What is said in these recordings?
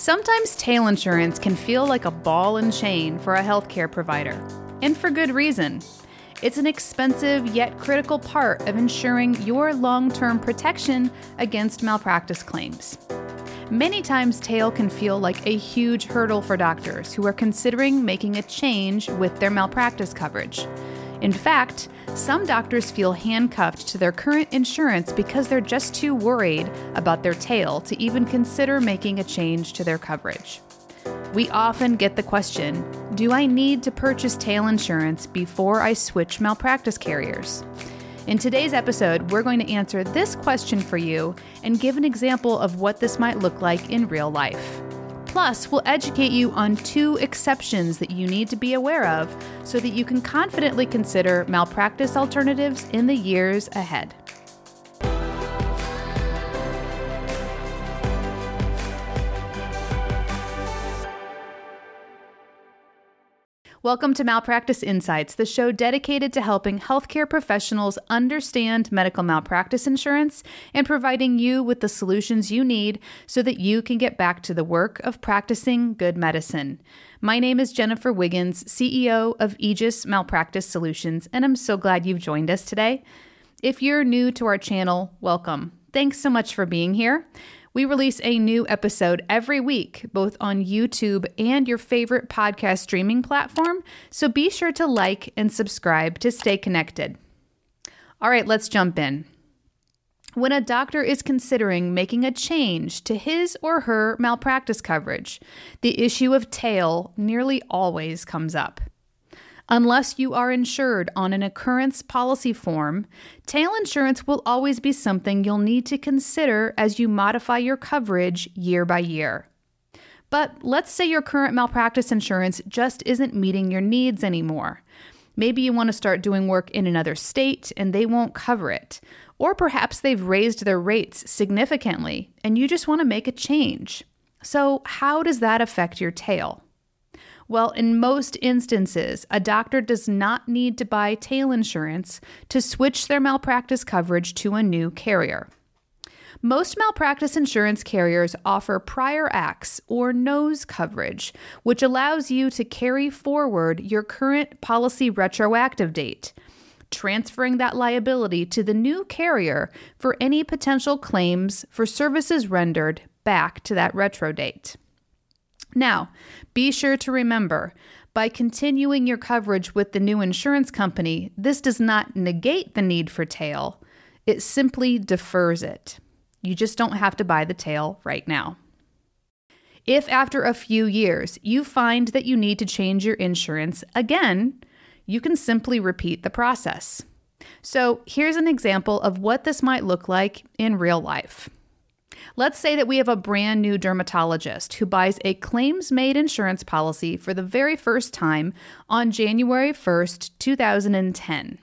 Sometimes tail insurance can feel like a ball and chain for a healthcare provider, and for good reason. It's an expensive yet critical part of ensuring your long term protection against malpractice claims. Many times, tail can feel like a huge hurdle for doctors who are considering making a change with their malpractice coverage. In fact, some doctors feel handcuffed to their current insurance because they're just too worried about their tail to even consider making a change to their coverage. We often get the question Do I need to purchase tail insurance before I switch malpractice carriers? In today's episode, we're going to answer this question for you and give an example of what this might look like in real life. Plus, we'll educate you on two exceptions that you need to be aware of so that you can confidently consider malpractice alternatives in the years ahead. Welcome to Malpractice Insights, the show dedicated to helping healthcare professionals understand medical malpractice insurance and providing you with the solutions you need so that you can get back to the work of practicing good medicine. My name is Jennifer Wiggins, CEO of Aegis Malpractice Solutions, and I'm so glad you've joined us today. If you're new to our channel, welcome. Thanks so much for being here. We release a new episode every week, both on YouTube and your favorite podcast streaming platform, so be sure to like and subscribe to stay connected. All right, let's jump in. When a doctor is considering making a change to his or her malpractice coverage, the issue of tail nearly always comes up. Unless you are insured on an occurrence policy form, tail insurance will always be something you'll need to consider as you modify your coverage year by year. But let's say your current malpractice insurance just isn't meeting your needs anymore. Maybe you want to start doing work in another state and they won't cover it. Or perhaps they've raised their rates significantly and you just want to make a change. So, how does that affect your tail? Well, in most instances, a doctor does not need to buy tail insurance to switch their malpractice coverage to a new carrier. Most malpractice insurance carriers offer prior acts or nose coverage, which allows you to carry forward your current policy retroactive date, transferring that liability to the new carrier for any potential claims for services rendered back to that retro date. Now, be sure to remember by continuing your coverage with the new insurance company, this does not negate the need for tail, it simply defers it. You just don't have to buy the tail right now. If after a few years you find that you need to change your insurance again, you can simply repeat the process. So, here's an example of what this might look like in real life. Let's say that we have a brand new dermatologist who buys a claims made insurance policy for the very first time on January 1st, 2010.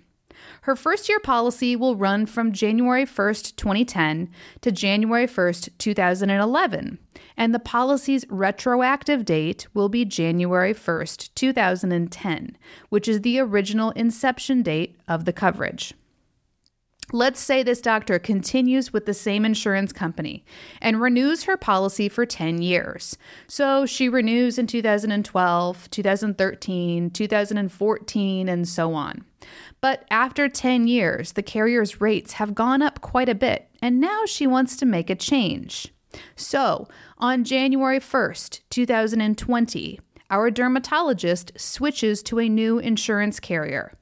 Her first year policy will run from January 1st, 2010 to January 1st, 2011, and the policy's retroactive date will be January 1st, 2010, which is the original inception date of the coverage. Let's say this doctor continues with the same insurance company and renews her policy for 10 years. So she renews in 2012, 2013, 2014, and so on. But after 10 years, the carrier's rates have gone up quite a bit, and now she wants to make a change. So on January 1st, 2020, our dermatologist switches to a new insurance carrier.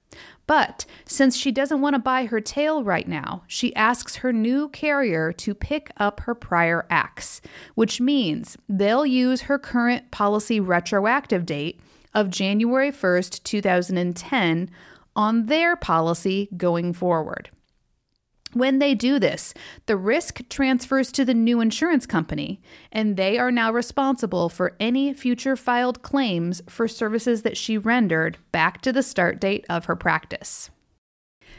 But since she doesn't want to buy her tail right now, she asks her new carrier to pick up her prior acts, which means they'll use her current policy retroactive date of January 1st, 2010 on their policy going forward. When they do this, the risk transfers to the new insurance company, and they are now responsible for any future filed claims for services that she rendered back to the start date of her practice.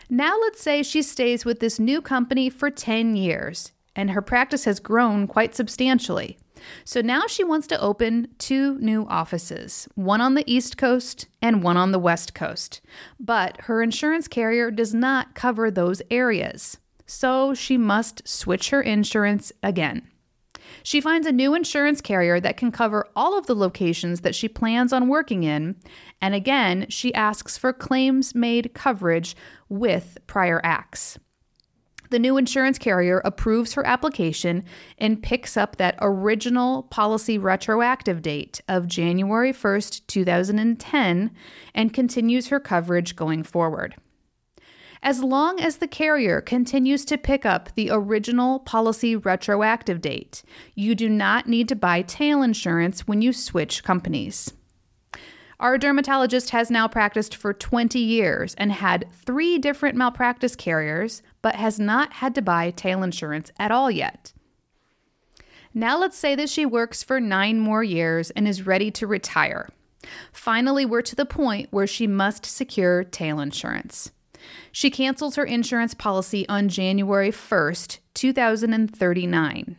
Now, let's say she stays with this new company for 10 years, and her practice has grown quite substantially. So now she wants to open two new offices, one on the East Coast and one on the West Coast. But her insurance carrier does not cover those areas so she must switch her insurance again. She finds a new insurance carrier that can cover all of the locations that she plans on working in, and again, she asks for claims made coverage with prior acts. The new insurance carrier approves her application and picks up that original policy retroactive date of January 1st, 2010, and continues her coverage going forward. As long as the carrier continues to pick up the original policy retroactive date, you do not need to buy tail insurance when you switch companies. Our dermatologist has now practiced for 20 years and had three different malpractice carriers, but has not had to buy tail insurance at all yet. Now, let's say that she works for nine more years and is ready to retire. Finally, we're to the point where she must secure tail insurance. She cancels her insurance policy on January 1st, 2039.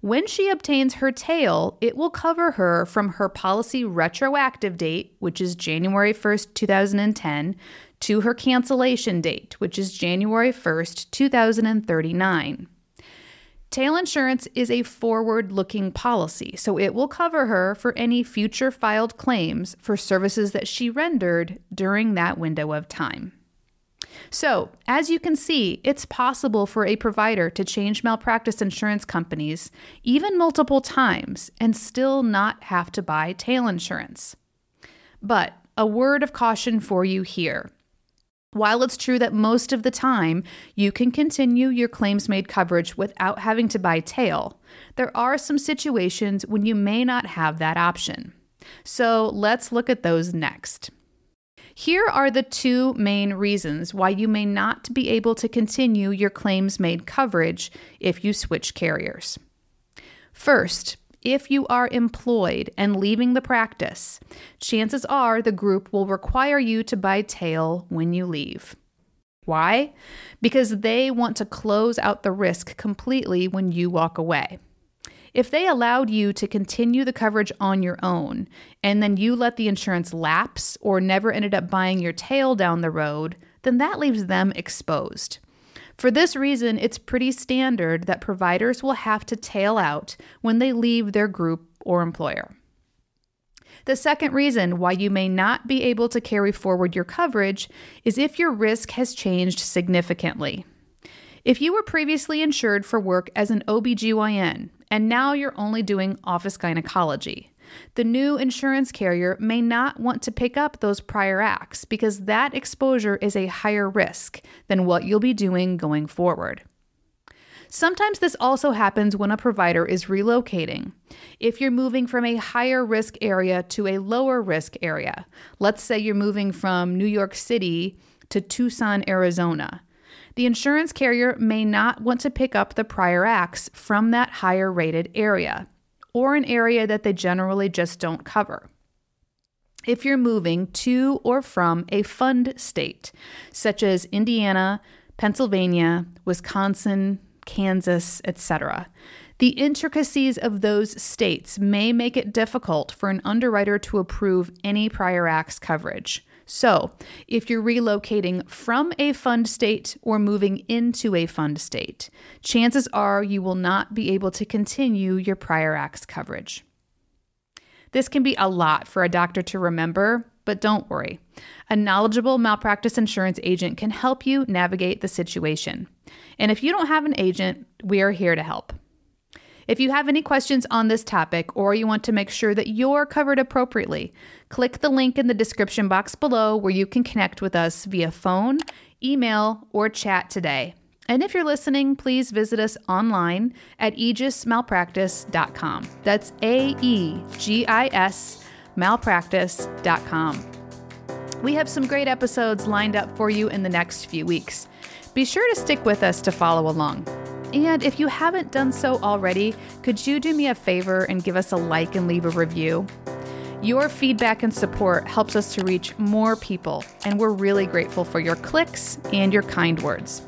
When she obtains her tail, it will cover her from her policy retroactive date, which is January 1st, 2010, to her cancellation date, which is January 1st, 2039. Tail insurance is a forward looking policy, so it will cover her for any future filed claims for services that she rendered during that window of time. So, as you can see, it's possible for a provider to change malpractice insurance companies even multiple times and still not have to buy tail insurance. But a word of caution for you here. While it's true that most of the time you can continue your claims made coverage without having to buy tail, there are some situations when you may not have that option. So let's look at those next. Here are the two main reasons why you may not be able to continue your claims made coverage if you switch carriers. First, if you are employed and leaving the practice, chances are the group will require you to buy tail when you leave. Why? Because they want to close out the risk completely when you walk away. If they allowed you to continue the coverage on your own and then you let the insurance lapse or never ended up buying your tail down the road, then that leaves them exposed. For this reason, it's pretty standard that providers will have to tail out when they leave their group or employer. The second reason why you may not be able to carry forward your coverage is if your risk has changed significantly. If you were previously insured for work as an OBGYN and now you're only doing office gynecology. The new insurance carrier may not want to pick up those prior acts because that exposure is a higher risk than what you'll be doing going forward. Sometimes this also happens when a provider is relocating. If you're moving from a higher risk area to a lower risk area, let's say you're moving from New York City to Tucson, Arizona, the insurance carrier may not want to pick up the prior acts from that higher rated area or an area that they generally just don't cover. If you're moving to or from a fund state, such as Indiana, Pennsylvania, Wisconsin, Kansas, etc., the intricacies of those states may make it difficult for an underwriter to approve any prior acts coverage. So, if you're relocating from a fund state or moving into a fund state, chances are you will not be able to continue your prior acts coverage. This can be a lot for a doctor to remember, but don't worry. A knowledgeable malpractice insurance agent can help you navigate the situation. And if you don't have an agent, we are here to help. If you have any questions on this topic or you want to make sure that you're covered appropriately, click the link in the description box below where you can connect with us via phone, email, or chat today. And if you're listening, please visit us online at aegismalpractice.com. That's A E G I S malpractice.com. We have some great episodes lined up for you in the next few weeks. Be sure to stick with us to follow along. And if you haven't done so already, could you do me a favor and give us a like and leave a review? Your feedback and support helps us to reach more people, and we're really grateful for your clicks and your kind words.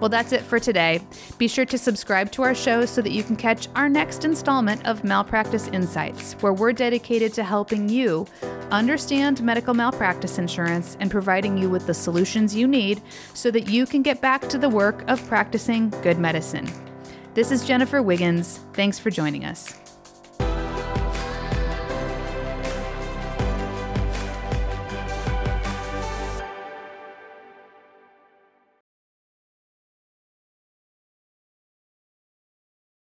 Well, that's it for today. Be sure to subscribe to our show so that you can catch our next installment of Malpractice Insights, where we're dedicated to helping you understand medical malpractice insurance and providing you with the solutions you need so that you can get back to the work of practicing good medicine. This is Jennifer Wiggins. Thanks for joining us.